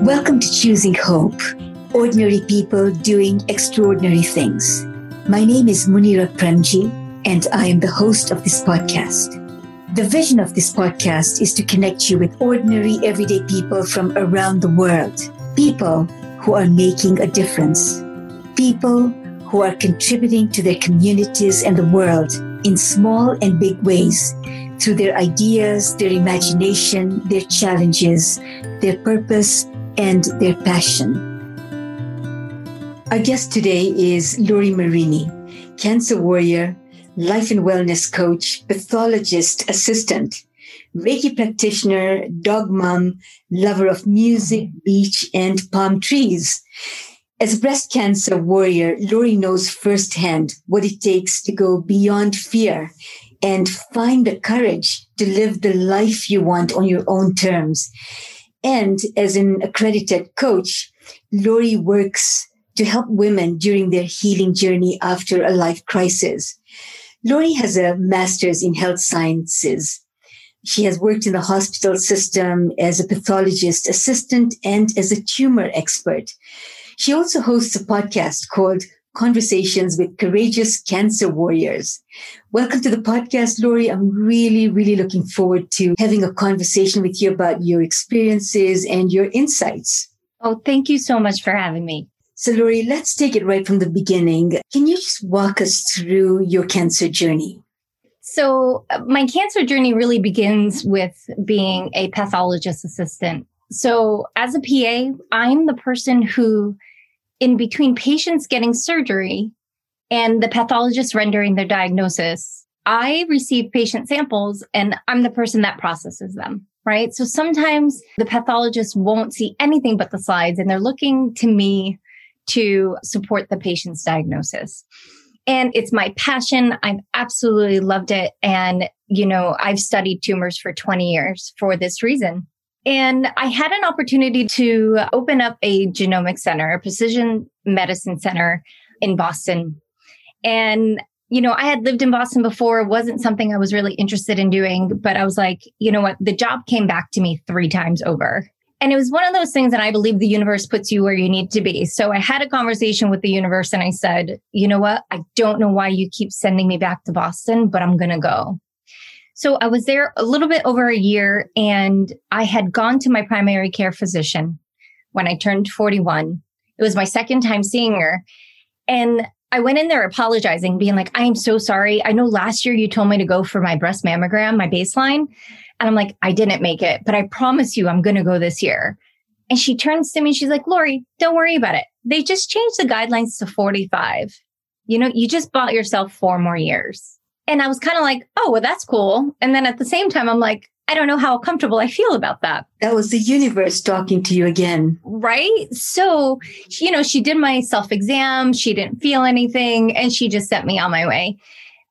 Welcome to Choosing Hope Ordinary People Doing Extraordinary Things. My name is Munira Premji, and I am the host of this podcast. The vision of this podcast is to connect you with ordinary, everyday people from around the world. People who are making a difference. People who are contributing to their communities and the world in small and big ways through their ideas, their imagination, their challenges, their purpose, and their passion. Our guest today is Lori Marini, cancer warrior, life and wellness coach, pathologist assistant, Reiki practitioner, dog mom, lover of music, beach, and palm trees. As a breast cancer warrior, Lori knows firsthand what it takes to go beyond fear and find the courage to live the life you want on your own terms. And as an accredited coach, Lori works to help women during their healing journey after a life crisis. Lori has a master's in health sciences. She has worked in the hospital system as a pathologist assistant and as a tumor expert. She also hosts a podcast called Conversations with Courageous Cancer Warriors. Welcome to the podcast, Lori. I'm really, really looking forward to having a conversation with you about your experiences and your insights. Oh, thank you so much for having me. So, Lori, let's take it right from the beginning. Can you just walk us through your cancer journey? So, uh, my cancer journey really begins with being a pathologist assistant. So, as a PA, I'm the person who in between patients getting surgery and the pathologist rendering their diagnosis, I receive patient samples and I'm the person that processes them, right? So sometimes the pathologist won't see anything but the slides and they're looking to me to support the patient's diagnosis. And it's my passion. I've absolutely loved it. And, you know, I've studied tumors for 20 years for this reason. And I had an opportunity to open up a genomic center, a precision medicine center in Boston. And, you know, I had lived in Boston before. It wasn't something I was really interested in doing, but I was like, you know what? The job came back to me three times over. And it was one of those things that I believe the universe puts you where you need to be. So I had a conversation with the universe and I said, you know what? I don't know why you keep sending me back to Boston, but I'm going to go. So I was there a little bit over a year and I had gone to my primary care physician when I turned 41. It was my second time seeing her. And I went in there apologizing, being like, I am so sorry. I know last year you told me to go for my breast mammogram, my baseline. And I'm like, I didn't make it, but I promise you I'm going to go this year. And she turns to me, she's like, Lori, don't worry about it. They just changed the guidelines to 45. You know, you just bought yourself four more years. And I was kind of like, oh, well, that's cool. And then at the same time, I'm like, I don't know how comfortable I feel about that. That was the universe talking to you again. Right. So, you know, she did my self exam. She didn't feel anything and she just sent me on my way.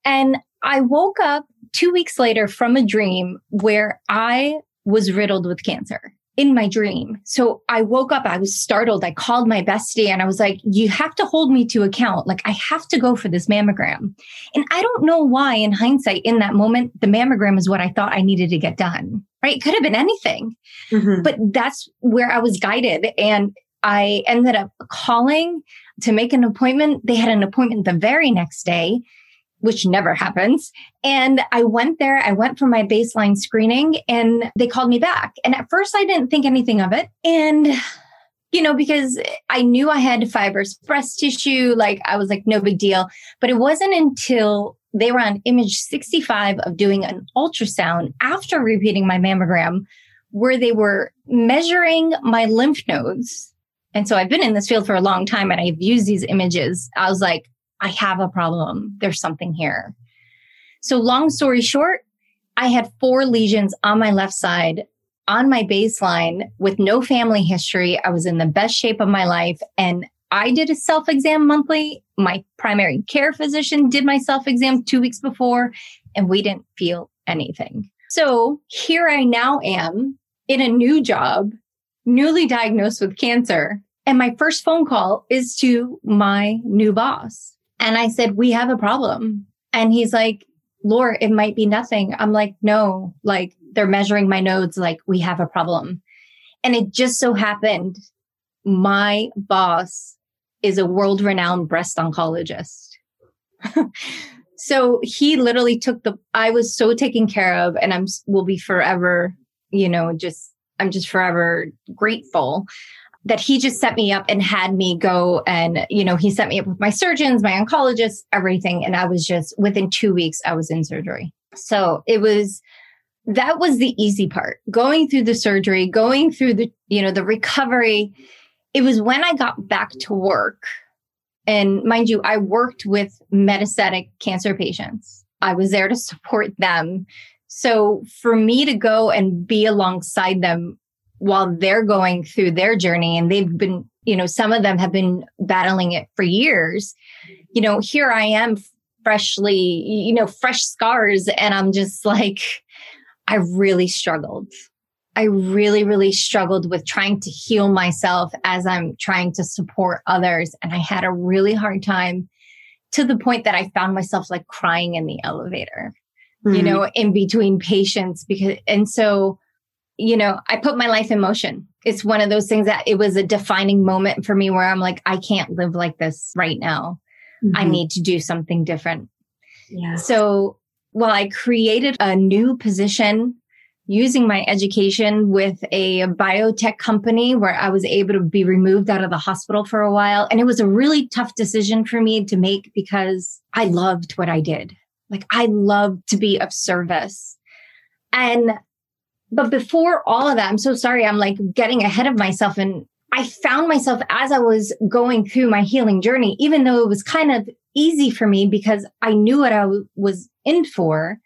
And I woke up two weeks later from a dream where I was riddled with cancer in my dream. So I woke up, I was startled. I called my bestie and I was like, you have to hold me to account. Like I have to go for this mammogram. And I don't know why in hindsight, in that moment, the mammogram is what I thought I needed to get done, right? It could have been anything, mm-hmm. but that's where I was guided. And I ended up calling to make an appointment. They had an appointment the very next day which never happens. And I went there, I went for my baseline screening and they called me back. And at first I didn't think anything of it. And you know, because I knew I had fibrous breast tissue, like I was like, no big deal. But it wasn't until they were on image 65 of doing an ultrasound after repeating my mammogram where they were measuring my lymph nodes. And so I've been in this field for a long time and I've used these images. I was like, I have a problem. There's something here. So long story short, I had four lesions on my left side on my baseline with no family history. I was in the best shape of my life and I did a self exam monthly. My primary care physician did my self exam two weeks before and we didn't feel anything. So here I now am in a new job, newly diagnosed with cancer. And my first phone call is to my new boss. And I said, we have a problem. And he's like, Laura, it might be nothing. I'm like, no, like they're measuring my nodes. Like we have a problem. And it just so happened my boss is a world renowned breast oncologist. so he literally took the, I was so taken care of and I'm, will be forever, you know, just, I'm just forever grateful that he just set me up and had me go and, you know, he set me up with my surgeons, my oncologists, everything. And I was just within two weeks, I was in surgery. So it was, that was the easy part going through the surgery, going through the, you know, the recovery. It was when I got back to work. And mind you, I worked with metastatic cancer patients. I was there to support them. So for me to go and be alongside them while they're going through their journey and they've been, you know, some of them have been battling it for years. You know, here I am freshly, you know, fresh scars. And I'm just like, I really struggled. I really, really struggled with trying to heal myself as I'm trying to support others. And I had a really hard time to the point that I found myself like crying in the elevator, mm-hmm. you know, in between patients because, and so, you know, I put my life in motion. It's one of those things that it was a defining moment for me where I'm like, I can't live like this right now. Mm-hmm. I need to do something different. Yeah. So, well, I created a new position using my education with a biotech company where I was able to be removed out of the hospital for a while. And it was a really tough decision for me to make because I loved what I did. Like I loved to be of service. And but before all of that, I'm so sorry. I'm like getting ahead of myself. And I found myself as I was going through my healing journey, even though it was kind of easy for me because I knew what I w- was in for.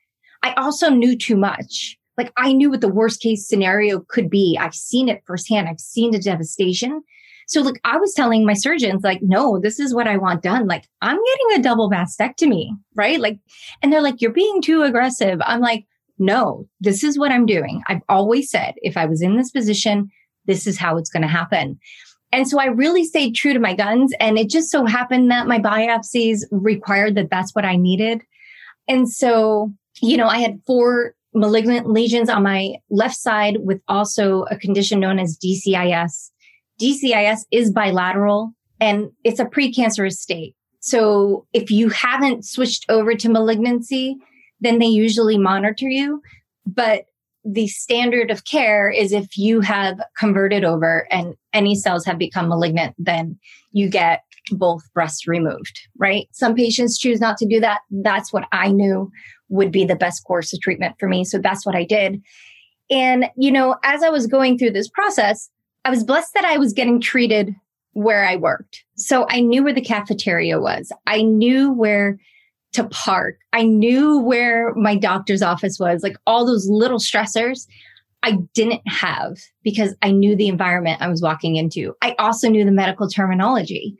I also knew too much. Like I knew what the worst case scenario could be. I've seen it firsthand. I've seen the devastation. So like I was telling my surgeons, like, no, this is what I want done. Like I'm getting a double mastectomy, right? Like, and they're like, you're being too aggressive. I'm like, no, this is what I'm doing. I've always said if I was in this position, this is how it's going to happen. And so I really stayed true to my guns. And it just so happened that my biopsies required that that's what I needed. And so, you know, I had four malignant lesions on my left side with also a condition known as DCIS. DCIS is bilateral and it's a precancerous state. So if you haven't switched over to malignancy, then they usually monitor you. But the standard of care is if you have converted over and any cells have become malignant, then you get both breasts removed, right? Some patients choose not to do that. That's what I knew would be the best course of treatment for me. So that's what I did. And, you know, as I was going through this process, I was blessed that I was getting treated where I worked. So I knew where the cafeteria was. I knew where to park. I knew where my doctor's office was, like all those little stressors I didn't have because I knew the environment I was walking into. I also knew the medical terminology.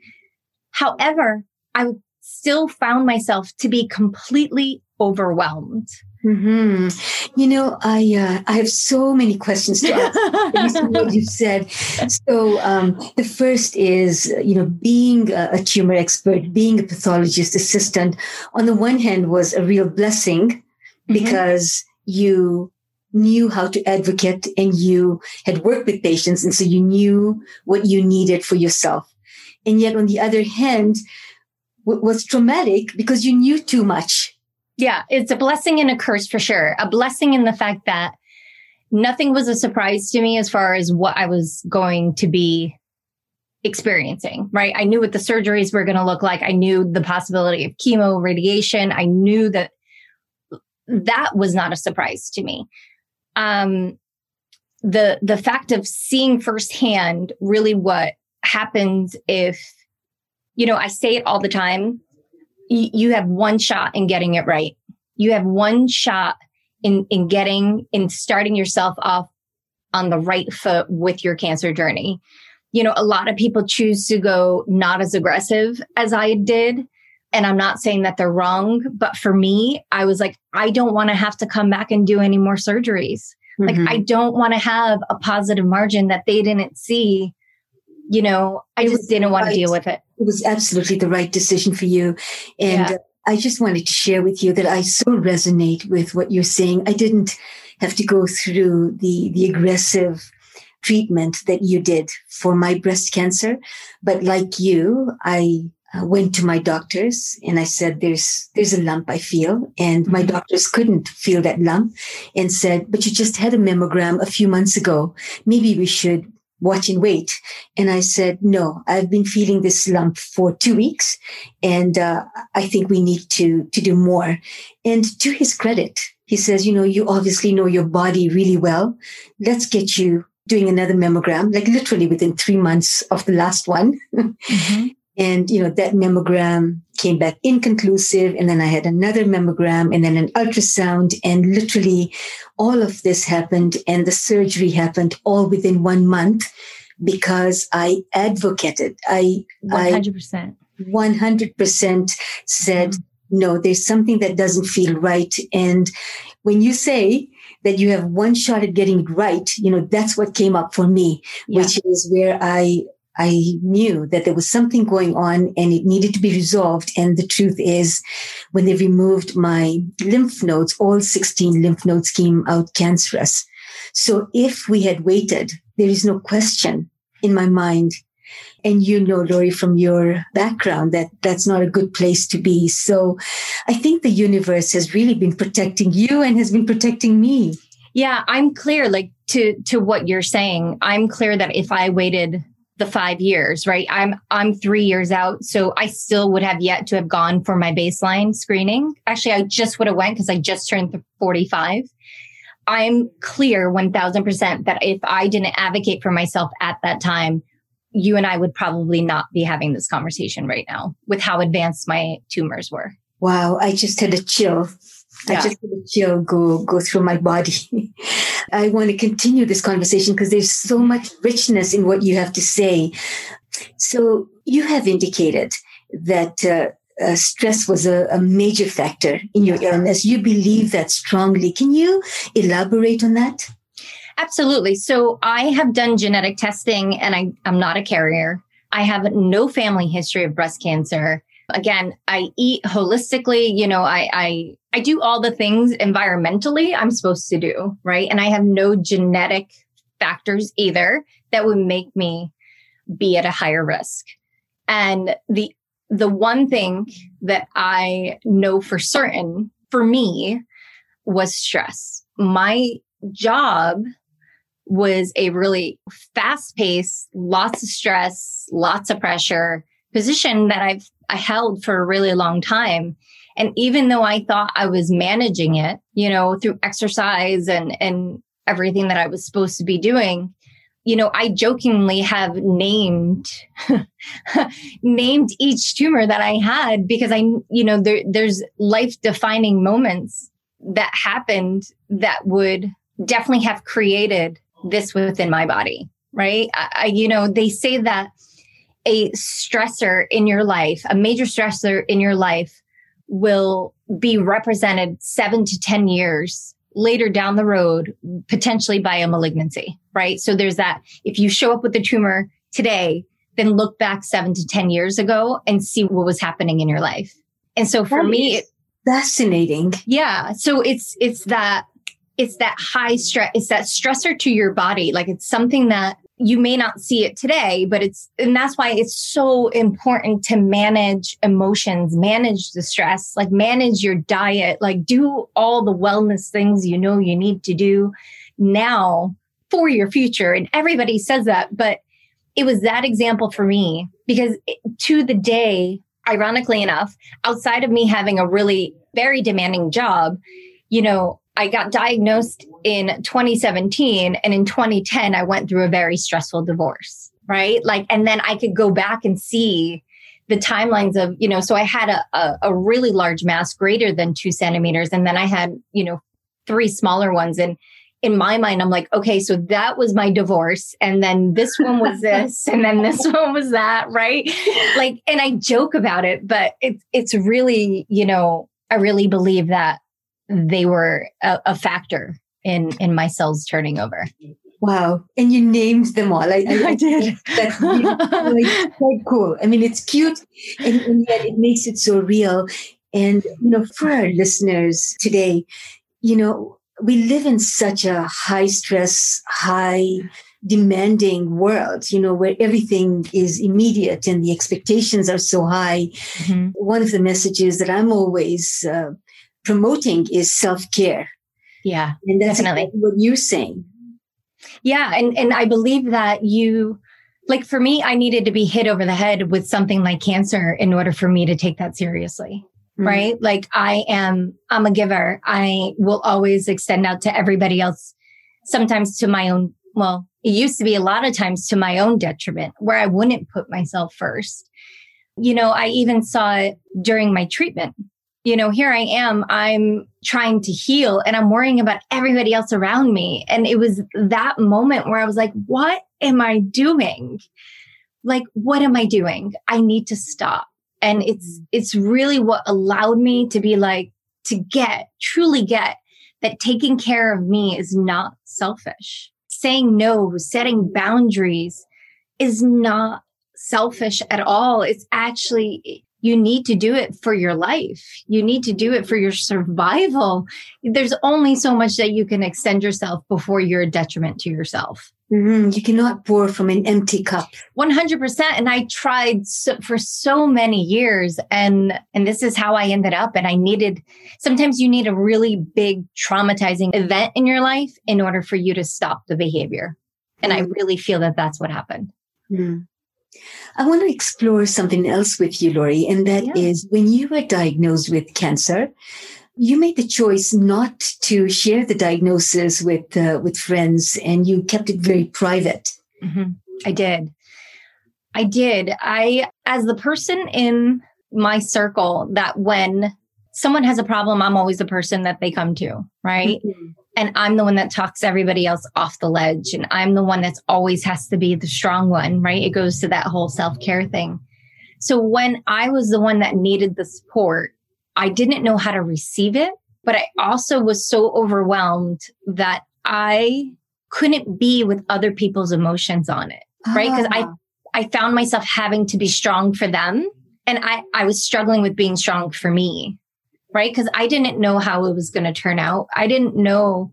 However, I still found myself to be completely overwhelmed. Mm-hmm. You know, I uh, I have so many questions to ask what you said. So um, the first is, you know, being a, a, tumor expert, being a pathologist assistant, on the one hand was a real blessing mm-hmm. because you knew how to advocate and you had worked with patients, and so you knew what you needed for yourself. And yet, on the other hand, w- was traumatic because you knew too much yeah, it's a blessing and a curse for sure. A blessing in the fact that nothing was a surprise to me as far as what I was going to be experiencing, right? I knew what the surgeries were going to look like. I knew the possibility of chemo, radiation. I knew that that was not a surprise to me. Um, the, the fact of seeing firsthand really what happens if, you know, I say it all the time you have one shot in getting it right. You have one shot in, in getting, in starting yourself off on the right foot with your cancer journey. You know, a lot of people choose to go not as aggressive as I did. And I'm not saying that they're wrong, but for me, I was like, I don't want to have to come back and do any more surgeries. Mm-hmm. Like, I don't want to have a positive margin that they didn't see. You know, I just didn't want to deal with it it was absolutely the right decision for you. And yeah. I just wanted to share with you that I so resonate with what you're saying. I didn't have to go through the, the aggressive treatment that you did for my breast cancer. But like you, I uh, went to my doctors and I said, there's, there's a lump I feel. And my mm-hmm. doctors couldn't feel that lump and said, but you just had a mammogram a few months ago. Maybe we should watch and wait. And I said, no, I've been feeling this lump for two weeks and uh, I think we need to, to do more. And to his credit, he says, you know, you obviously know your body really well. Let's get you doing another mammogram, like literally within three months of the last one. Mm-hmm. And, you know, that mammogram came back inconclusive. And then I had another mammogram and then an ultrasound. And literally all of this happened and the surgery happened all within one month because I advocated. I 100%. I 100% said, mm-hmm. no, there's something that doesn't feel right. And when you say that you have one shot at getting it right, you know, that's what came up for me, yeah. which is where I I knew that there was something going on and it needed to be resolved. And the truth is, when they removed my lymph nodes, all 16 lymph nodes came out cancerous. So if we had waited, there is no question in my mind. And you know, Lori, from your background, that that's not a good place to be. So I think the universe has really been protecting you and has been protecting me. Yeah, I'm clear, like to, to what you're saying. I'm clear that if I waited the five years, right? I'm I'm three years out, so I still would have yet to have gone for my baseline screening. Actually, I just would have went because I just turned 45. I'm clear 1000% that if I didn't advocate for myself at that time, you and I would probably not be having this conversation right now with how advanced my tumors were. Wow, I just had a chill. Yeah. I just had a chill go go through my body. I want to continue this conversation because there's so much richness in what you have to say. So you have indicated that uh, uh, stress was a, a, major factor in your illness. You believe that strongly. Can you elaborate on that? Absolutely. So I have done genetic testing and I, I'm not a carrier. I have no family history of breast cancer. Again, I eat holistically. You know, I, I, I do all the things environmentally I'm supposed to do, right? And I have no genetic factors either that would make me be at a higher risk. And the, the one thing that I know for certain for me was stress. My job was a really fast paced, lots of stress, lots of pressure position that I've I held for a really long time. And even though I thought I was managing it, you know, through exercise and, and everything that I was supposed to be doing, you know, I jokingly have named, named each tumor that I had because I, you know, there, there's life defining moments that happened that would definitely have created this within my body. Right. I, you know, they say that a stressor in your life, a major stressor in your life will be represented seven to 10 years later down the road, potentially by a malignancy, right? So there's that. If you show up with a tumor today, then look back seven to 10 years ago and see what was happening in your life. And so for that me, it, fascinating. Yeah. So it's, it's that, it's that high stress, it's that stressor to your body. Like it's something that you may not see it today, but it's, and that's why it's so important to manage emotions, manage the stress, like manage your diet, like do all the wellness things you know you need to do now for your future. And everybody says that, but it was that example for me because to the day, ironically enough, outside of me having a really very demanding job, you know, I got diagnosed in 2017 and in 2010 I went through a very stressful divorce, right? Like and then I could go back and see the timelines of, you know, so I had a, a, a really large mass greater than two centimeters and then I had, you know, three smaller ones and in my mind, I'm like, okay, so that was my divorce. And then this one was this, and then this one was that, right? Like, and I joke about it, but it's, it's really, you know, I really believe that they were a, a factor in in my cells turning over. Wow. And you named them all. I, I, I did. That's really, quite cool. I mean, it's cute and, and, yet it makes it so real. And, you know, for our listeners today, you know, we live in such a high stress, high demanding world, you know, where everything is immediate and the expectations are so high. Mm-hmm. One of the messages that I'm always uh, promoting is self care. Yeah, and that's definitely exactly what you're saying. Yeah, and and I believe that you like for me, I needed to be hit over the head with something like cancer in order for me to take that seriously. Mm-hmm. Right. Like I am, I'm a giver. I will always extend out to everybody else, sometimes to my own, well, it used to be a lot of times to my own detriment where I wouldn't put myself first. You know, I even saw it during my treatment. You know, here I am, I'm trying to heal and I'm worrying about everybody else around me. And it was that moment where I was like, what am I doing? Like, what am I doing? I need to stop. And it's, mm-hmm. it's really what allowed me to be like, to get, truly get that taking care of me is not selfish. Saying no, setting boundaries is not selfish at all. It's actually, you need to do it for your life. You need to do it for your survival. There's only so much that you can extend yourself before you're a detriment to yourself. Mm-hmm. You cannot pour from an empty cup. 100%. And I tried so, for so many years and, and this is how I ended up. And I needed, sometimes you need a really big traumatizing event in your life in order for you to stop the behavior. And mm-hmm. I really feel that that's what happened. Mm-hmm. I want to explore something else with you, Lori, and that yeah. is when you were diagnosed with cancer, you made the choice not to share the diagnosis with uh, with friends, and you kept it very private. Mm-hmm. I did. I did. I, as the person in my circle, that when someone has a problem, I'm always the person that they come to, right? Mm-hmm and I'm the one that talks everybody else off the ledge. And I'm the one that's always has to be the strong one, right? It goes to that whole self care thing. So when I was the one that needed the support, I didn't know how to receive it, but I also was so overwhelmed that I couldn't be with other people's emotions on it, right? Because I, ah. I found myself having to be strong for them. And I, I was struggling with being strong for me right? Because I didn't know how it was going to turn out. I didn't know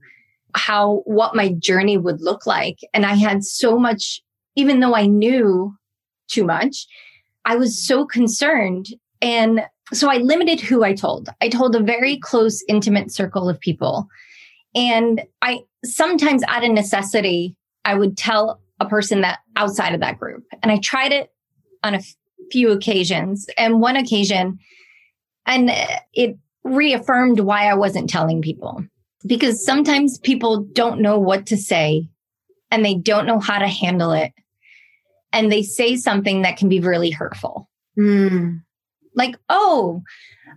how, what my journey would look like. And I had so much, even though I knew too much, I was so concerned. And so I limited who I told. I told a very close, intimate circle of people. And I sometimes out of necessity, I would tell a person that outside of that group. And I tried it on a few occasions. And one occasion, and it reaffirmed why I wasn't telling people because sometimes people don't know what to say and they don't know how to handle it. And they say something that can be really hurtful. Mm. Like, oh,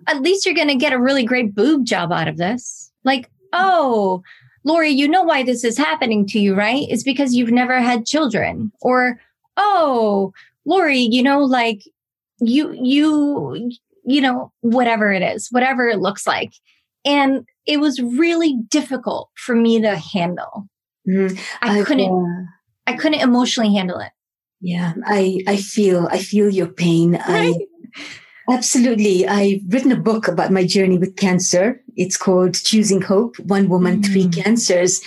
at least you're going to get a really great boob job out of this. Like, oh, Lori, you know why this is happening to you, right? It's because you've never had children. Or, oh, Lori, you know, like you, you, you know, whatever it is, whatever it looks like. And it was really difficult for me to handle. Mm, I, I couldn't, uh, I couldn't emotionally handle it. Yeah, I, I feel, I feel your pain. Right? I, Absolutely. I've written a book about my journey with cancer. It's called Choosing Hope One Woman, mm. Three Cancers.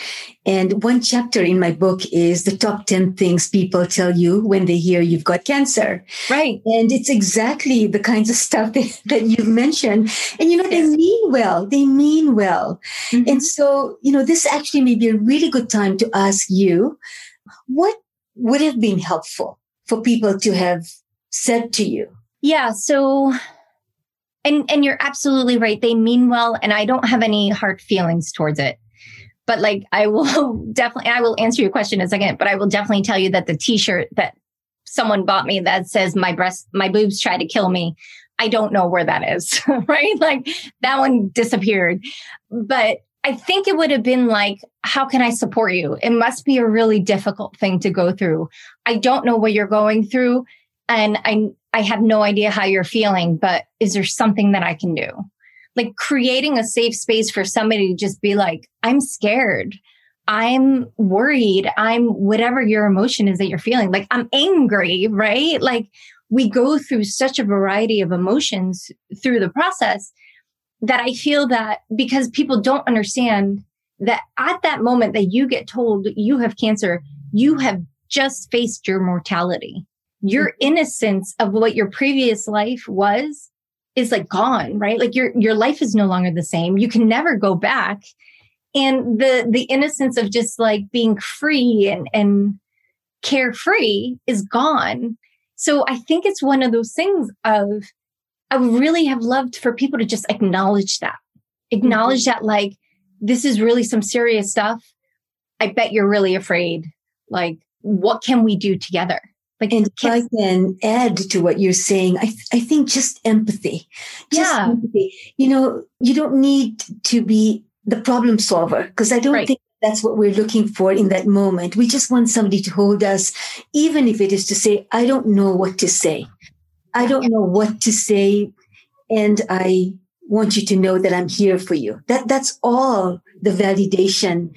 And one chapter in my book is the top 10 things people tell you when they hear you've got cancer. Right. And it's exactly the kinds of stuff that, that you've mentioned. And, you know, they mean well. They mean well. Mm-hmm. And so, you know, this actually may be a really good time to ask you what would have been helpful for people to have said to you yeah. So, and, and you're absolutely right. They mean well. And I don't have any hard feelings towards it. But like, I will definitely, I will answer your question in a second, but I will definitely tell you that the t-shirt that someone bought me that says my breast, my boobs try to kill me. I don't know where that is, right? Like that one disappeared. But I think it would have been like, how can I support you? It must be a really difficult thing to go through. I don't know what you're going through. And I, I have no idea how you're feeling, but is there something that I can do? Like creating a safe space for somebody to just be like, I'm scared. I'm worried. I'm whatever your emotion is that you're feeling. Like I'm angry, right? Like we go through such a variety of emotions through the process that I feel that because people don't understand that at that moment that you get told you have cancer, you have just faced your mortality. Your mm-hmm. innocence of what your previous life was is like gone, right? Like your your life is no longer the same. You can never go back. And the the innocence of just like being free and and carefree is gone. So I think it's one of those things of I would really have loved for people to just acknowledge that. Acknowledge mm-hmm. that like this is really some serious stuff. I bet you're really afraid. Like what can we do together? Like, and if I can add to what you're saying, I, th- I think just empathy. Just yeah. empathy. You know, you don't need to be the problem solver because I don't right. think that's what we're looking for in that moment. We just want somebody to hold us, even if it is to say, I don't know what to say. I don't know what to say. And I want you to know that I'm here for you. That, that's all the validation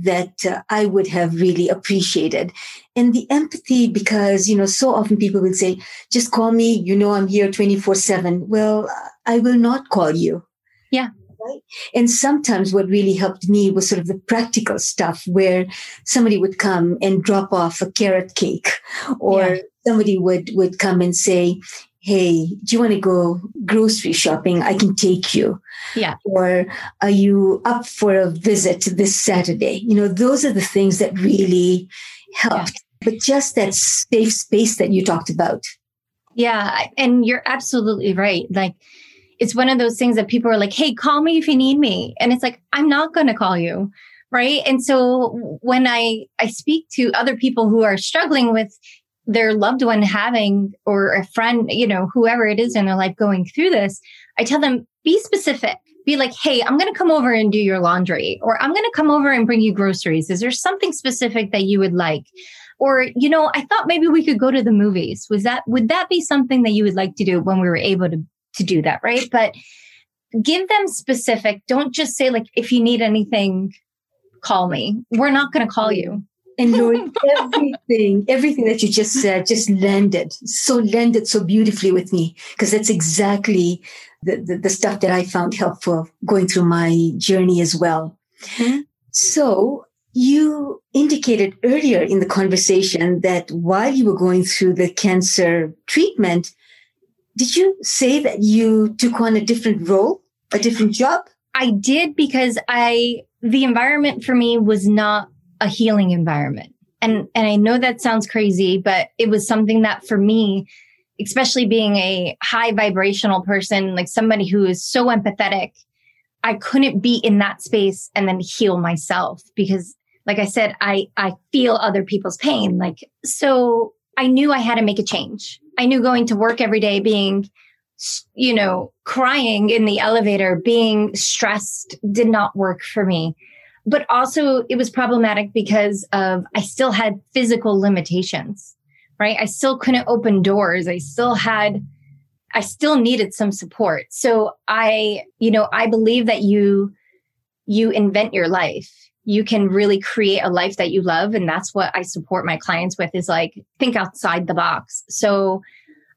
that uh, I would have really appreciated. And the empathy, because, you know, so often people will say, just call me, you know, I'm here 24 7. Well, I will not call you. Yeah. Right? And sometimes what really helped me was sort of the practical stuff where somebody would come and drop off a carrot cake or yeah. somebody would, would come and say, hey, do you want to go grocery shopping? I can take you. Yeah. Or are you up for a visit this Saturday? You know, those are the things that really helped. Yeah. But just that safe space that you talked about. Yeah. And you're absolutely right. Like, it's one of those things that people are like, hey, call me if you need me. And it's like, I'm not going to call you. Right. And so when I, I speak to other people who are struggling with their loved one having or a friend, you know, whoever it is in their life going through this, I tell them be specific. Be like, hey, I'm going to come over and do your laundry, or I'm going to come over and bring you groceries. Is there something specific that you would like? Or, you know, I thought maybe we could go to the movies. Was that, would that be something that you would like to do when we were able to, to do that? Right. But give them specific. Don't just say, like, if you need anything, call me. We're not going to call you and Lord, everything, everything that you just said just landed so landed so beautifully with me because that's exactly the, the, the, stuff that I found helpful going through my journey as well. Mm-hmm. So you indicated earlier in the conversation that while you were going through the cancer treatment, did you say that you took on a different role, a different job? I did because I, the environment for me was not a healing environment. And, and I know that sounds crazy, but it was something that for me, especially being a high vibrational person, like somebody who is so empathetic, I couldn't be in that space and then heal myself because like I said, I, I feel other people's pain. Like, so I knew I had to make a change. I knew going to work every day being, you know, crying in the elevator, being stressed did not work for me but also it was problematic because of I still had physical limitations, right? I still couldn't open doors. I still had, I still needed some support. So I, you know, I believe that you, you invent your life. You can really create a life that you love. And that's what I support my clients with is like, think outside the box. So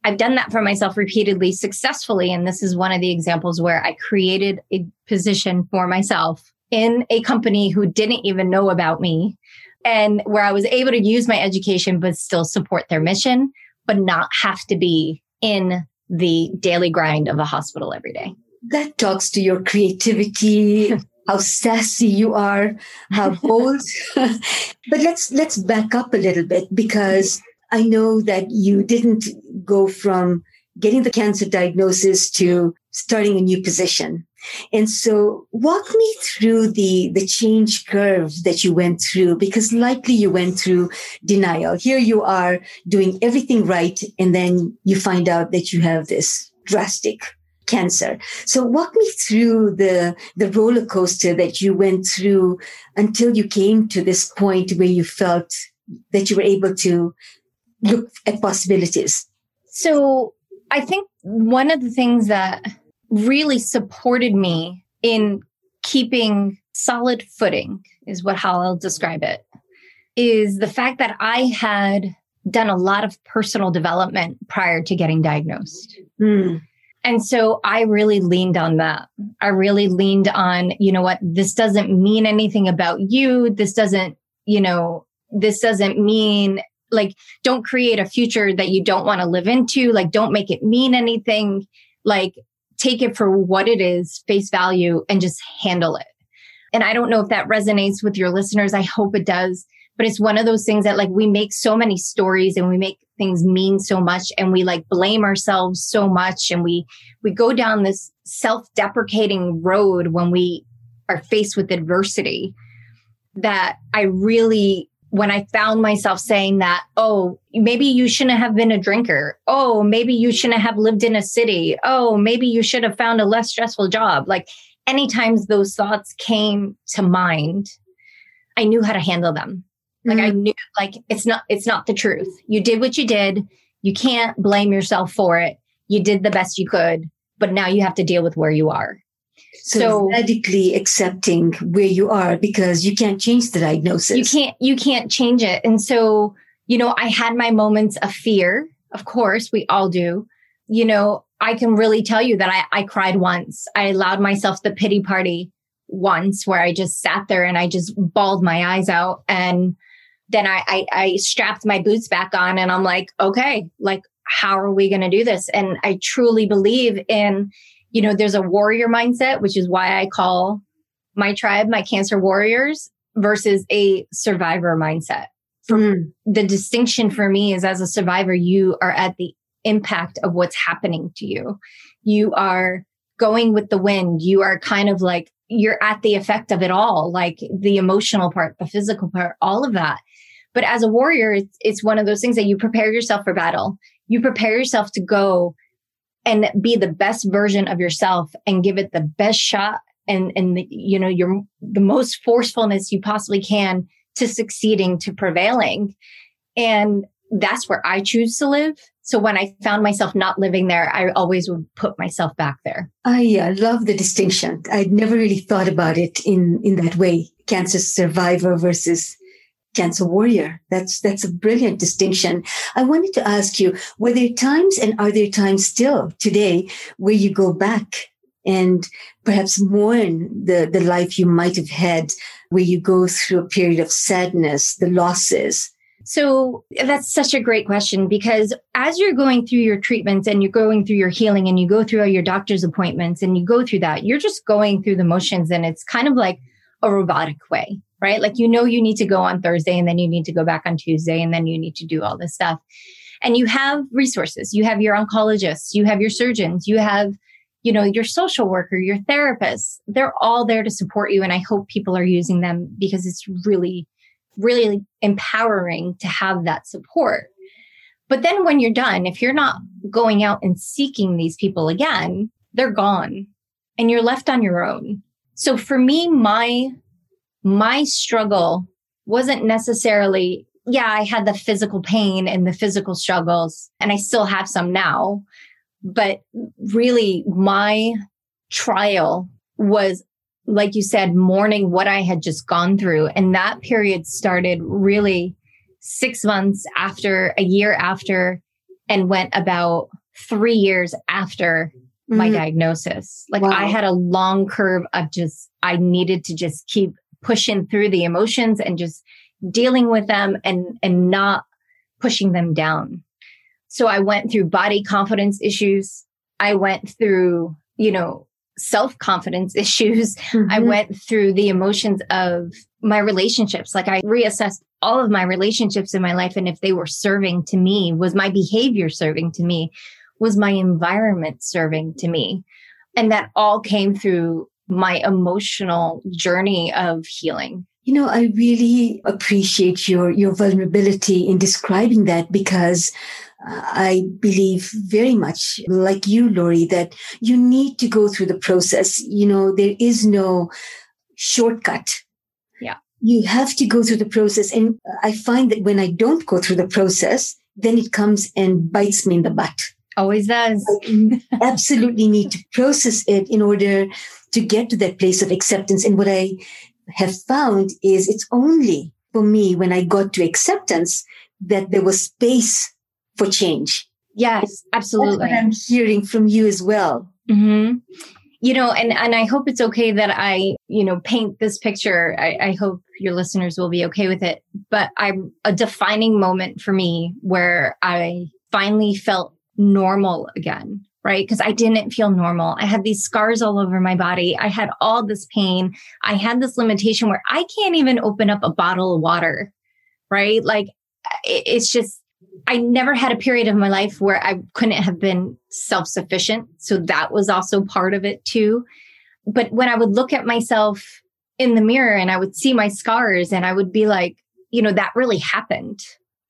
I've done that for myself repeatedly successfully. And this is one of the examples where I created a position for myself in a company who didn't even know about me and where I was able to use my education, but still support their mission, but not have to be in the daily grind of a hospital every day. That talks to your creativity, how sassy you are, how bold. but let's let's back up a little bit because I know that you didn't go from getting the cancer diagnosis to starting a new position. And so walk me through the, the change curve that you went through, because likely you went through denial. Here you are doing everything right. And then you find out that you have this drastic cancer. So walk me through the, the roller coaster that you went through until you came to this point where you felt that you were able to look at possibilities. So I think one of the things that really supported me in keeping solid footing is what how I'll describe it is the fact that I had done a lot of personal development prior to getting diagnosed. Mm. And so I really leaned on that. I really leaned on, you know what, this doesn't mean anything about you. This doesn't, you know, this doesn't mean like don't create a future that you don't want to live into like don't make it mean anything like take it for what it is face value and just handle it. And i don't know if that resonates with your listeners. I hope it does. But it's one of those things that like we make so many stories and we make things mean so much and we like blame ourselves so much and we we go down this self-deprecating road when we are faced with adversity that i really when I found myself saying that, oh, maybe you shouldn't have been a drinker. Oh, maybe you shouldn't have lived in a city. Oh, maybe you should have found a less stressful job. Like anytime those thoughts came to mind, I knew how to handle them. Like mm-hmm. I knew like it's not it's not the truth. You did what you did. You can't blame yourself for it. You did the best you could, but now you have to deal with where you are. So, so radically accepting where you are because you can't change the diagnosis. You can't, you can't change it. And so, you know, I had my moments of fear. Of course, we all do. You know, I can really tell you that I, I cried once. I allowed myself the pity party once where I just sat there and I just bawled my eyes out. And then I, I, I strapped my boots back on and I'm like, okay, like, how are we going to do this? And I truly believe in you know, there's a warrior mindset, which is why I call my tribe my cancer warriors versus a survivor mindset. mm The distinction for me is as a survivor, you are at the impact of what's happening to you. You are going with the wind. You are kind of like, you're at the effect of it all, like the emotional part, the physical part, all of that. But as a warrior, it's, it's one of those things that you prepare yourself for battle. You prepare yourself to go and be the best version of yourself and give it the best shot and and the, you know your the most forcefulness you possibly can to succeeding to prevailing. And that's where i choose to live. So when i found myself not living there i always would put myself back there. I uh, love the distinction. I'd never really thought about it in in that way. Cancer survivor versus cancer warrior. That's that's a brilliant distinction. I wanted to ask you, were there times and are there times still today where you go back and perhaps mourn the, the life you might have had, where you go through a period of sadness, the losses? So that's such a great question because as you're going through your treatments and you're going through your healing and you go through all your doctor's appointments and you go through that, you're just going through the motions and it's kind of like a robotic way right? Like you know you need to go on Thursday and then you need to go back on Tuesday and then you need to do all this stuff. And you have resources. You have your oncologists, you have your surgeons, you have you know your social worker, your therapist. They're all there to support you and I hope people are using them because it's really really empowering to have that support. But then when you're done, if you're not going out and seeking these people again, they're gone and you're left on your own. So for me, my my struggle wasn't necessarily, yeah, I had the physical pain and the physical struggles, and I still have some now. But really, my trial was, like you said, mourning what I had just gone through. And that period started really six months after, a year after, and went about three years after my mm-hmm. diagnosis. Like wow. I had a long curve of just, I needed to just keep pushing through the emotions and just dealing with them and, and not pushing them down. So I went through body confidence issues. I went through, you know, self confidence issues. Mm-hmm. I went through the emotions of my relationships. Like I reassessed all of my relationships in my life and if they were serving to me, was my behavior serving to me? Was my environment serving to me? And that all came through my emotional journey of healing. You know, I really appreciate your, your vulnerability in describing that because uh, I believe very much like you, Lori, that you need to go through the process. You know, there is no shortcut. Yeah. You have to go through the process. And I find that when I don't go through the process, then it comes and bites me in the butt. Always does. Absolutely need to process it in order to get to that place of acceptance. And what I have found is it's only for me when I got to acceptance that there was space for change. Yes, absolutely. I'm hearing from you as well. Mm-hmm. you know, and, and I hope it's okay that I, you know, paint this picture. I, I hope your listeners will be okay with it. But I'm a defining moment for me where I finally felt normal again, right? Because I didn't feel normal. I had these scars all over my body. I had all this pain. I had this limitation where I can't even open up a bottle of water, right? Like it's just, I never had a period of my life where I couldn't have been self sufficient. So that was also part of it too. But when I would look at myself in the mirror and I would see my scars and I would be like, you know, that really happened,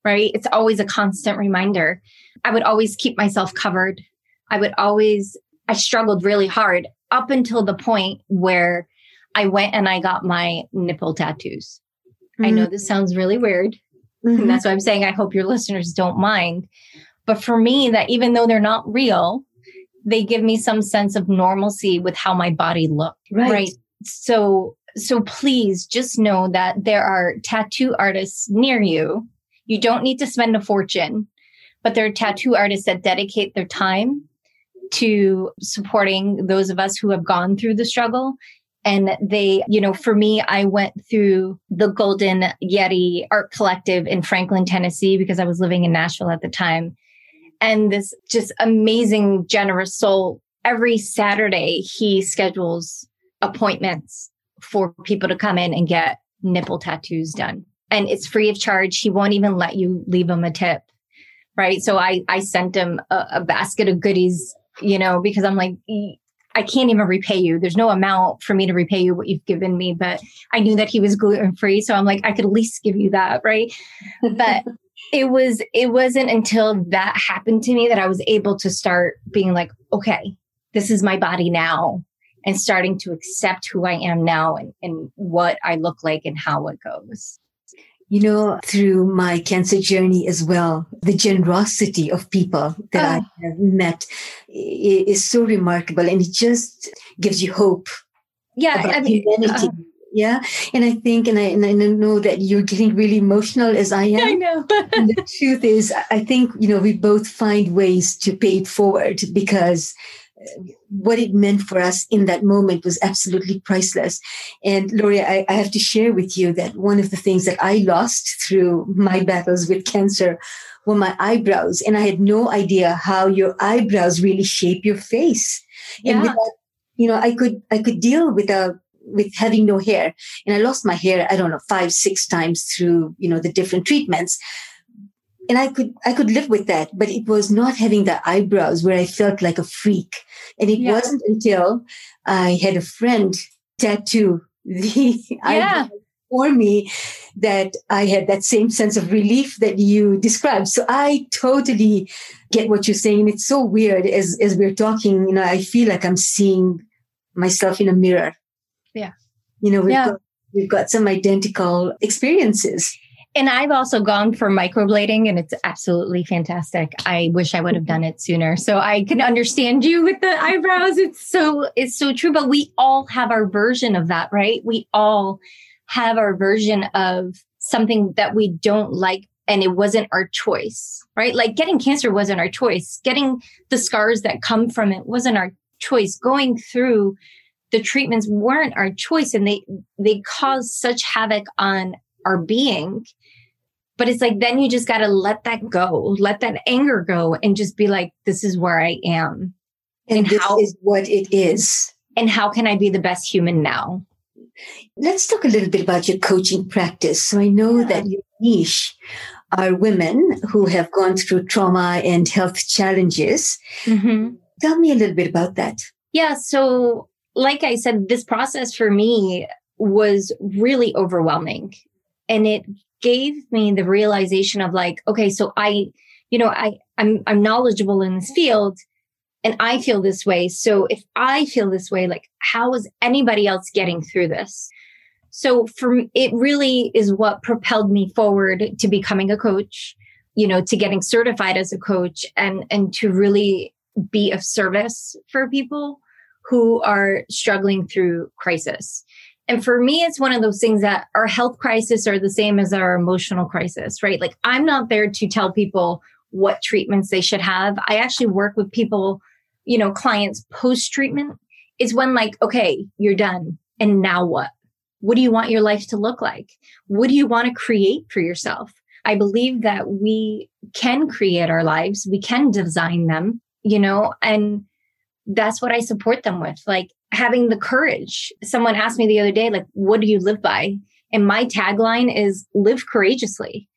right? It's always a constant reminder. I would always keep myself covered. I would always, I struggled really hard up until the point where I went and I got my nipple tattoos. Mm-hmm. I know mm-hmm. this sounds really weird. Mm-hmm. And that's why I'm saying I hope your listeners don't mind. But for me, that even though they're not real, they give me some sense of normalcy with how my body looked. Right. right? So, so please just know that there are tattoo artists near you. You don't need to spend a fortune, but there are tattoo artists that dedicate their time to supporting those of us who have gone through the struggle and they, you know, for me, I went through the Golden Yeti Art Collective in Franklin, Tennessee, because I was living in Nashville at the time. And this just amazing, generous soul, every Saturday, he schedules appointments for people to come in and get nipple tattoos done. And it's free of charge. He won't even let you leave him a tip. Right. So I, I sent him a, a basket of goodies, you know, because I'm like, I can't even repay you. There's no amount for me to repay you what you've given me, but I knew that he was gluten free. So I'm like, I could at least give you that. Right. But it was, it wasn't until that happened to me that I was able to start being like, okay, this is my body now and starting to accept who I am now and, and what I look like and how it goes. You know, through my cancer journey as well, the generosity of people that oh. I have met is so remarkable and it just gives you hope. Yeah. I mean, humanity. Uh, yeah. And I think, and I, and I know that you're getting really emotional as I am. I know. and the truth is, I think, you know, we both find ways to pay it forward because what it meant for us in that moment was absolutely priceless. And Lori, I, I, have to share with you that one of the things that I lost through my battles with cancer were my eyebrows. And I had no idea how your eyebrows really shape your face. Yeah. And without, you know, I could, I could deal with a, with having no hair. And I lost my hair, I don't know, five, six times through, you know, the different treatments and I could I could live with that, but it was not having the eyebrows where I felt like a freak. And it yeah. wasn't until I had a friend tattoo the yeah. eyebrows for me that I had that same sense of relief that you described. So I totally get what you're saying. And it's so weird as as we're talking, you know, I feel like I'm seeing myself in a mirror. Yeah. You know, we've yeah. got we've got some identical experiences. And I've also gone for microblading and it's absolutely fantastic. I wish I would have done it sooner. So I can understand you with the eyebrows. It's so, it's so true. But we all have our version of that, right? We all have our version of something that we don't like and it wasn't our choice, right? Like getting cancer wasn't our choice. Getting the scars that come from it wasn't our choice. Going through the treatments weren't our choice and they, they cause such havoc on our being but it's like, then you just got to let that go, let that anger go and just be like, this is where I am. And, and this how, is what it is. And how can I be the best human now? Let's talk a little bit about your coaching practice. So I know yeah. that your niche are women who have gone through trauma and health challenges. Mm-hmm. Tell me a little bit about that. Yeah. So, like I said, this process for me was really overwhelming. And it gave me the realization of like, okay, so I, you know, I, I'm, I'm knowledgeable in this field and I feel this way. So if I feel this way, like how is anybody else getting through this? So for me, it really is what propelled me forward to becoming a coach, you know, to getting certified as a coach and, and to really be of service for people who are struggling through crisis. And for me, it's one of those things that our health crisis are the same as our emotional crisis, right? Like I'm not there to tell people what treatments they should have. I actually work with people, you know, clients post treatment is when like, okay, you're done. And now what? What do you want your life to look like? What do you want to create for yourself? I believe that we can create our lives. We can design them, you know, and that's what I support them with. Like having the courage. Someone asked me the other day, like, what do you live by? And my tagline is live courageously.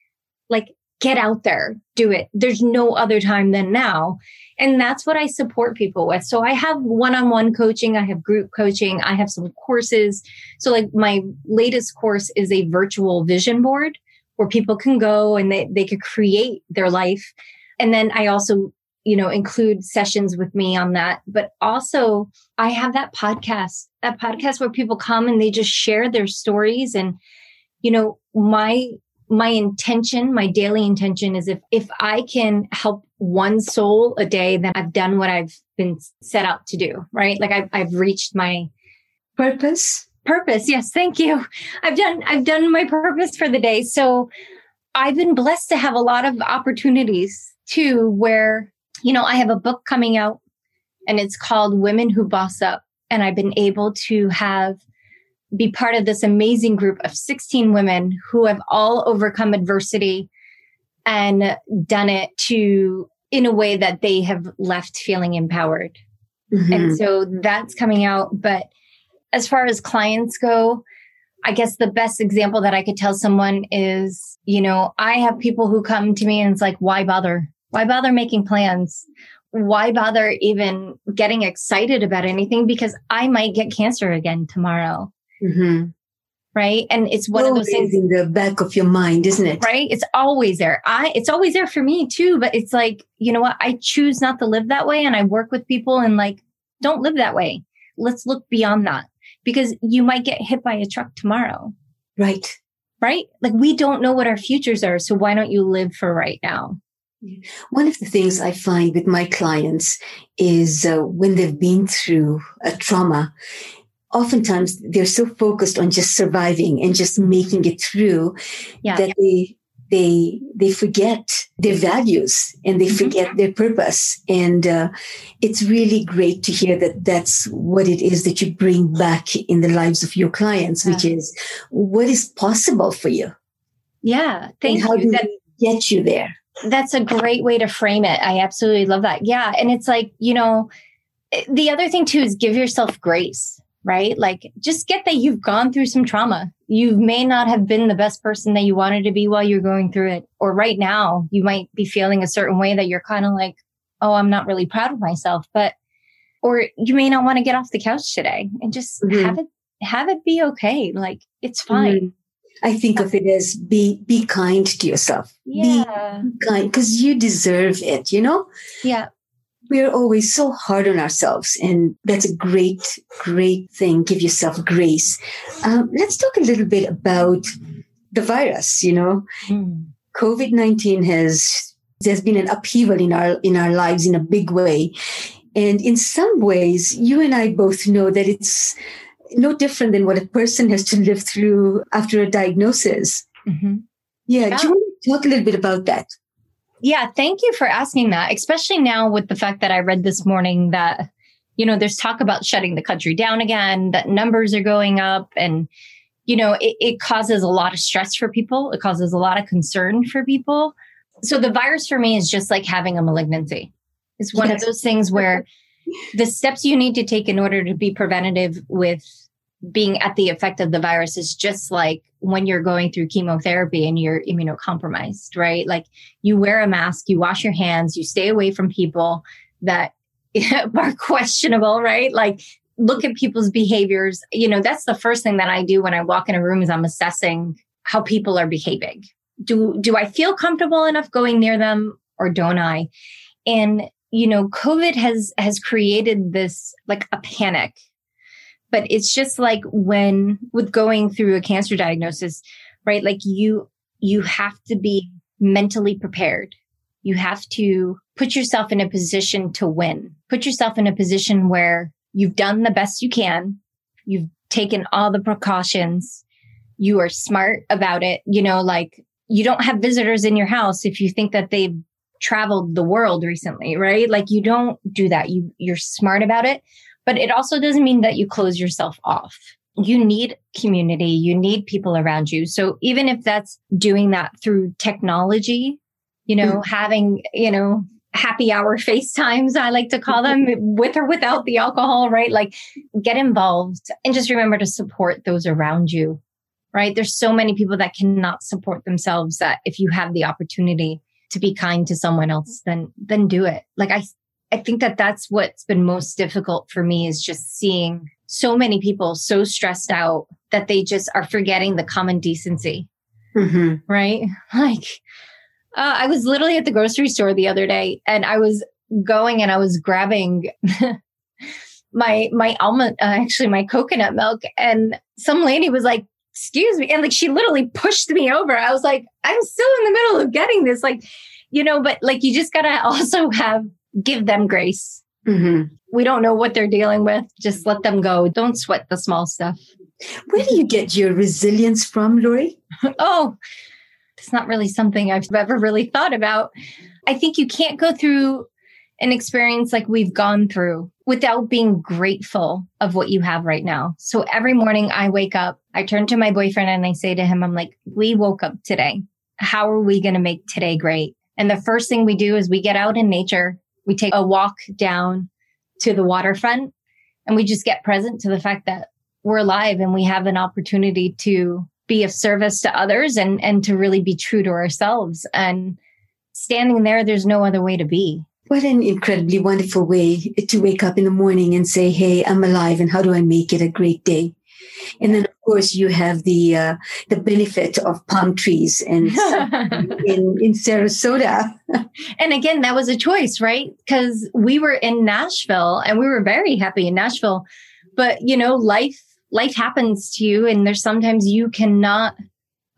Like get out there, do it. There's no other time than now. And that's what I support people with. So I have one on one coaching. I have group coaching. I have some courses. So like my latest course is a virtual vision board where people can go and they, they could create their life. And then I also, you know, include sessions with me on that. But also I have that podcast, that podcast where people come and they just share their stories. And, you know, my my intention, my daily intention is if, if I can help one soul a day, then I've done what I've been set out to do, right? Like I've, I've reached my purpose. Purpose. Yes. Thank you. I've done, I've done my purpose for the day. So I've been blessed to have a lot of opportunities too, where, you know, I have a book coming out and it's called Women Who Boss Up. And I've been able to have be part of this amazing group of 16 women who have all overcome adversity and done it to in a way that they have left feeling empowered. Mm-hmm. And so that's coming out. But as far as clients go, I guess the best example that I could tell someone is, you know, I have people who come to me and it's like, why bother? Why bother making plans? Why bother even getting excited about anything? Because I might get cancer again tomorrow. Mm-hmm. Right. And it's one always of those things in the back of your mind, isn't it? Right. It's always there. I, it's always there for me too. But it's like, you know what? I choose not to live that way. And I work with people and like, don't live that way. Let's look beyond that because you might get hit by a truck tomorrow. Right. Right. Like we don't know what our futures are. So why don't you live for right now? One of the things I find with my clients is uh, when they've been through a trauma oftentimes they're so focused on just surviving and just making it through yeah. that they they they forget their values and they mm-hmm. forget their purpose and uh, it's really great to hear that that's what it is that you bring back in the lives of your clients yeah. which is what is possible for you yeah thank how you do that get you there that's a great way to frame it i absolutely love that yeah and it's like you know the other thing too is give yourself grace right? Like just get that you've gone through some trauma. You may not have been the best person that you wanted to be while you're going through it. Or right now, you might be feeling a certain way that you're kind of like, oh, I'm not really proud of myself. But, or you may not want to get off the couch today and just mm-hmm. have it, have it be okay. Like it's fine. Mm-hmm. I think of it as be be kind to yourself. Yeah. Be kind because you deserve it, you know? Yeah we're always so hard on ourselves and that's a great great thing give yourself grace um, let's talk a little bit about the virus you know mm. covid-19 has there's been an upheaval in our in our lives in a big way and in some ways you and i both know that it's no different than what a person has to live through after a diagnosis mm-hmm. yeah, yeah do you want to talk a little bit about that yeah, thank you for asking that, especially now with the fact that I read this morning that, you know, there's talk about shutting the country down again, that numbers are going up and, you know, it, it causes a lot of stress for people. It causes a lot of concern for people. So the virus for me is just like having a malignancy. It's one yes. of those things where the steps you need to take in order to be preventative with being at the effect of the virus is just like when you're going through chemotherapy and you're immunocompromised, right? Like you wear a mask, you wash your hands, you stay away from people that are questionable, right? Like look at people's behaviors. You know, that's the first thing that I do when I walk in a room is I'm assessing how people are behaving. Do do I feel comfortable enough going near them or don't I? And you know, COVID has has created this like a panic. But it's just like when with going through a cancer diagnosis right like you you have to be mentally prepared. You have to put yourself in a position to win. Put yourself in a position where you've done the best you can. You've taken all the precautions. You are smart about it. You know like you don't have visitors in your house if you think that they've traveled the world recently right like you don't do that you you're smart about it But it also doesn't mean that you close yourself off. You need community, you need people around you. So even if that's doing that through technology, you know, mm-hmm. having, you know, happy hour FaceTimes, I like to call them, with or without the alcohol, right? Like get involved and just remember to support those around you, right? There's so many people that cannot support themselves that if you have the opportunity to be kind to someone else, then, then do it. Like I, I think that that's what's been most difficult for me is just seeing so many people so stressed out that they just are forgetting the common decency. Mm-hmm. Right. Like, uh, I was literally at the grocery store the other day and I was going and I was grabbing my, my almond, uh, actually my coconut milk. And some lady was like, excuse me. And like, she literally pushed me over. I was like, I'm still in the middle of getting this. Like, you know, but like, you just got to also have, give them grace. Mm-hmm. We don't know what they're dealing with. Just let them go. Don't sweat the small stuff. Where do you get your resilience from, Lori? oh, it's not really something I've ever really thought about. I think you can't go through an experience like we've gone through without being grateful of what you have right now. So every morning I wake up, I turn to my boyfriend and I say to him, I'm like, we woke up today. How are we going to make today great? And the first thing we do is we get out in nature. We take a walk down to the waterfront and we just get present to the fact that we're alive and we have an opportunity to be of service to others and and to really be true to ourselves and standing there there's no other way to be what an incredibly wonderful way to wake up in the morning and say hey i'm alive and how do i make it a great day and then of course you have the uh, the benefit of palm trees and in in Sarasota. and again, that was a choice, right? Because we were in Nashville and we were very happy in Nashville, but you know, life life happens to you and there's sometimes you cannot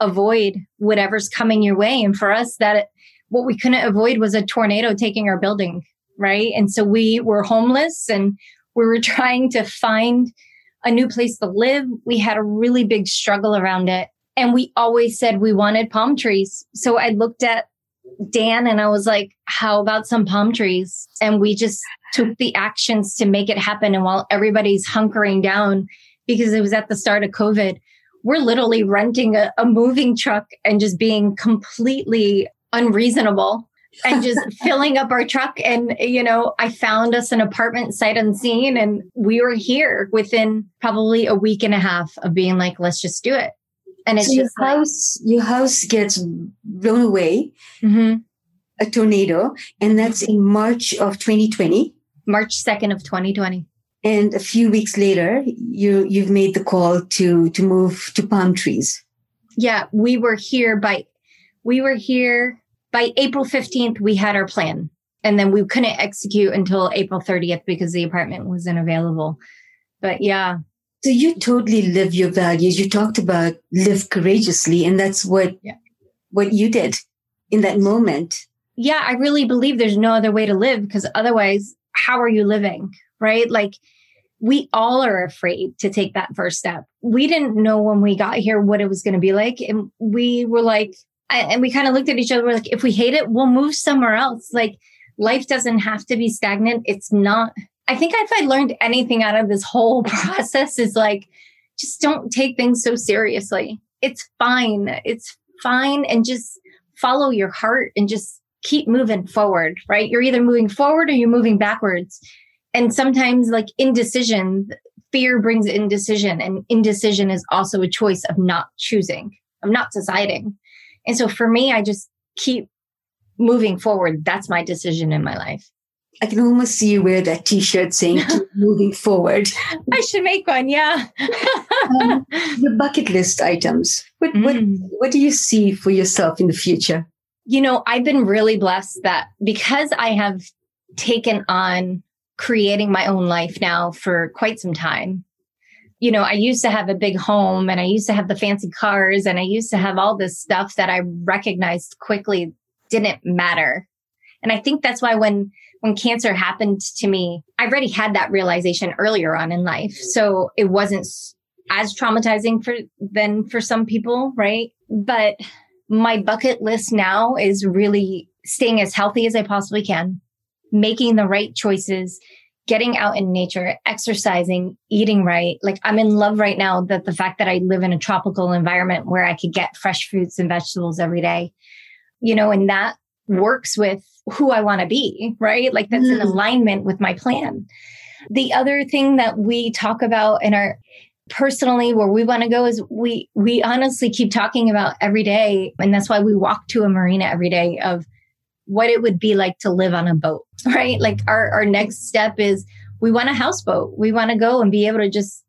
avoid whatever's coming your way. And for us, that what we couldn't avoid was a tornado taking our building, right? And so we were homeless and we were trying to find a new place to live. We had a really big struggle around it. And we always said we wanted palm trees. So I looked at Dan and I was like, how about some palm trees? And we just took the actions to make it happen. And while everybody's hunkering down because it was at the start of COVID. We're literally renting a, a moving truck and just being completely unreasonable and just filling up our truck. And, you know, I found us an apartment sight unseen and we were here within probably a week and a half of being like, let's just do it. And it's so just your house, like, your house gets blown away, mm-hmm. a tornado, and that's in March of 2020. March 2nd of 2020 and a few weeks later you you've made the call to to move to palm trees yeah we were here by we were here by april 15th we had our plan and then we couldn't execute until april 30th because the apartment wasn't available but yeah so you totally live your values you talked about live courageously and that's what yeah. what you did in that moment yeah i really believe there's no other way to live because otherwise how are you living right? Like we all are afraid to take that first step. We didn't know when we got here what it was going to be like. And we were like, and we kind of looked at each other. We're like, if we hate it, we'll move somewhere else. Like life doesn't have to be stagnant. It's not. I think if I learned anything out of this whole process is like, just don't take things so seriously. It's fine. It's fine. And just follow your heart and just keep moving forward, right? You're either moving forward or you're moving backwards and sometimes like indecision fear brings indecision and indecision is also a choice of not choosing of not deciding and so for me i just keep moving forward that's my decision in my life I can almost see you wear that T-shirt saying "Keep moving forward." I should make one. Yeah. um, your bucket list items. What, mm. what what do you see for yourself in the future? You know, I've been really blessed that because I have taken on creating my own life now for quite some time. You know, I used to have a big home and I used to have the fancy cars and I used to have all this stuff that I recognized quickly didn't matter. And I think that's why when when cancer happened to me, I already had that realization earlier on in life. So it wasn't as traumatizing for than for some people, right? But my bucket list now is really staying as healthy as I possibly can, making the right choices, getting out in nature, exercising, eating right. Like I'm in love right now that the fact that I live in a tropical environment where I could get fresh fruits and vegetables every day, you know, and that works with who I want to be, right? Like that's mm. in alignment with my plan. The other thing that we talk about in our personally where we want to go is we we honestly keep talking about every day and that's why we walk to a marina every day of what it would be like to live on a boat right? Like our our next step is we want a houseboat. We want to go and be able to just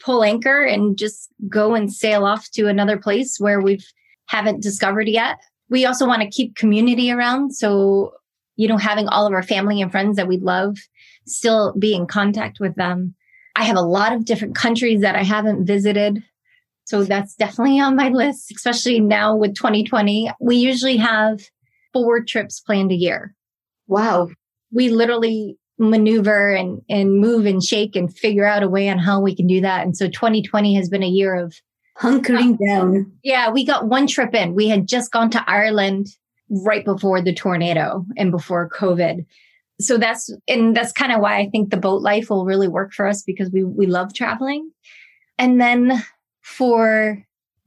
pull anchor and just go and sail off to another place where we haven't discovered yet. We also want to keep community around. So you know having all of our family and friends that we love still be in contact with them. I have a lot of different countries that I haven't visited. So that's definitely on my list, especially now with 2020. We usually have four trips planned a year. Wow. We literally maneuver and, and move and shake and figure out a way on how we can do that. And so 2020 has been a year of hunkering uh, down. Yeah, we got one trip in. We had just gone to Ireland right before the tornado and before COVID so that's and that's kind of why I think the boat life will really work for us because we we love traveling. And then for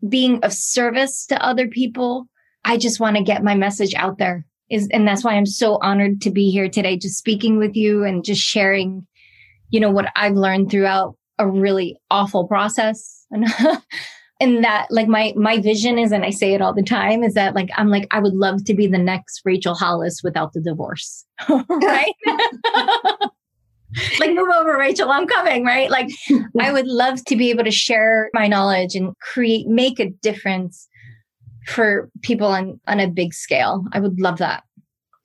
being of service to other people, I just want to get my message out there. Is and that's why I'm so honored to be here today just speaking with you and just sharing you know what I've learned throughout a really awful process. and and that like my my vision is and i say it all the time is that like i'm like i would love to be the next rachel hollis without the divorce right like move over rachel i'm coming right like i would love to be able to share my knowledge and create make a difference for people on on a big scale i would love that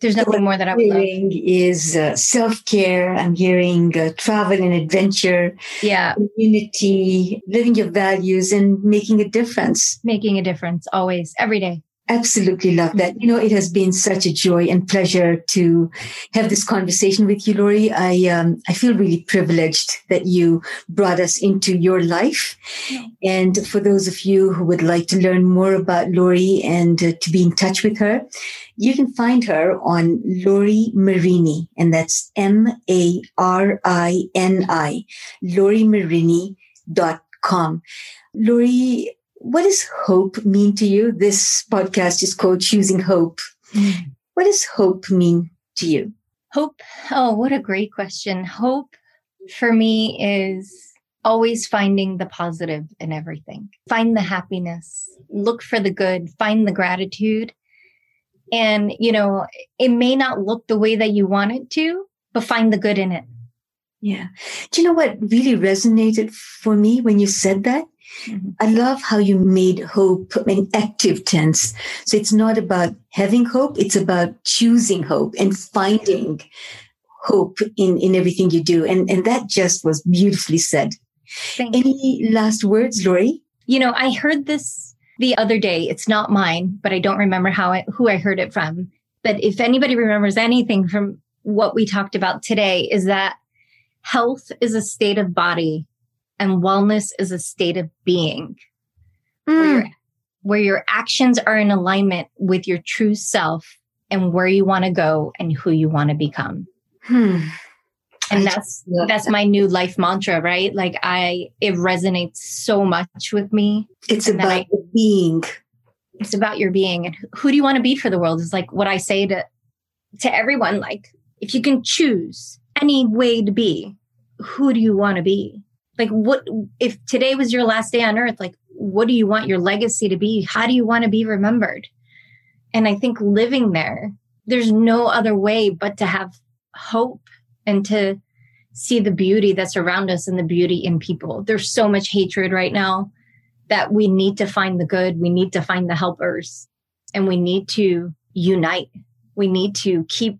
there's nothing more that I would hearing love. is uh, self care. I'm hearing uh, travel and adventure. Yeah. Community, living your values and making a difference. Making a difference always, every day. Absolutely love that. You know, it has been such a joy and pleasure to have this conversation with you, Lori. I um, I feel really privileged that you brought us into your life. And for those of you who would like to learn more about Lori and uh, to be in touch with her, you can find her on Lori Marini, and that's M A R I N I, lorimarini.com. Lori, what does hope mean to you? This podcast is called Choosing Hope. Mm. What does hope mean to you? Hope. Oh, what a great question. Hope for me is always finding the positive in everything. Find the happiness, look for the good, find the gratitude. And, you know, it may not look the way that you want it to, but find the good in it. Yeah. Do you know what really resonated for me when you said that? Mm-hmm. I love how you made hope an active tense. So it's not about having hope, it's about choosing hope and finding hope in, in everything you do. And, and that just was beautifully said. Thank Any you. last words, Lori? You know, I heard this the other day. It's not mine, but I don't remember how I, who I heard it from. But if anybody remembers anything from what we talked about today is that health is a state of body and wellness is a state of being mm. where, your, where your actions are in alignment with your true self and where you want to go and who you want to become. Hmm. And that's that's my new life mantra, right? Like I it resonates so much with me. It's about I, being. It's about your being and who do you want to be for the world is like what I say to to everyone like if you can choose any way to be, who do you want to be? Like what if today was your last day on earth like what do you want your legacy to be? How do you want to be remembered? And i think living there there's no other way but to have hope and to see the beauty that's around us and the beauty in people. There's so much hatred right now that we need to find the good we need to find the helpers and we need to unite. We need to keep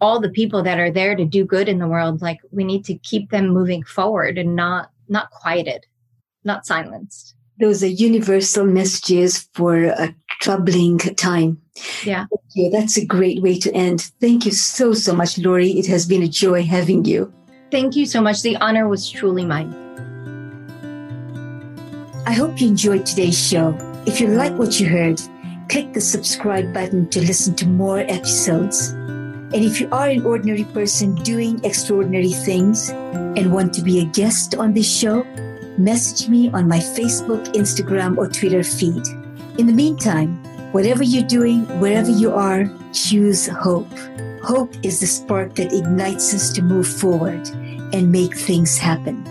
all the people that are there to do good in the world like we need to keep them moving forward and not not quieted not silenced. Those are universal messages for a troubling time. Yeah. That's a great way to end. Thank you so so much lori. It has been a joy having you. Thank you so much. The honor was truly mine. I hope you enjoyed today's show. If you like what you heard click the subscribe button to listen to more episodes And if you are an ordinary person doing extraordinary things and want to be a guest on this show, message me on my Facebook, Instagram, or Twitter feed. In the meantime, whatever you're doing, wherever you are, choose hope. Hope is the spark that ignites us to move forward and make things happen.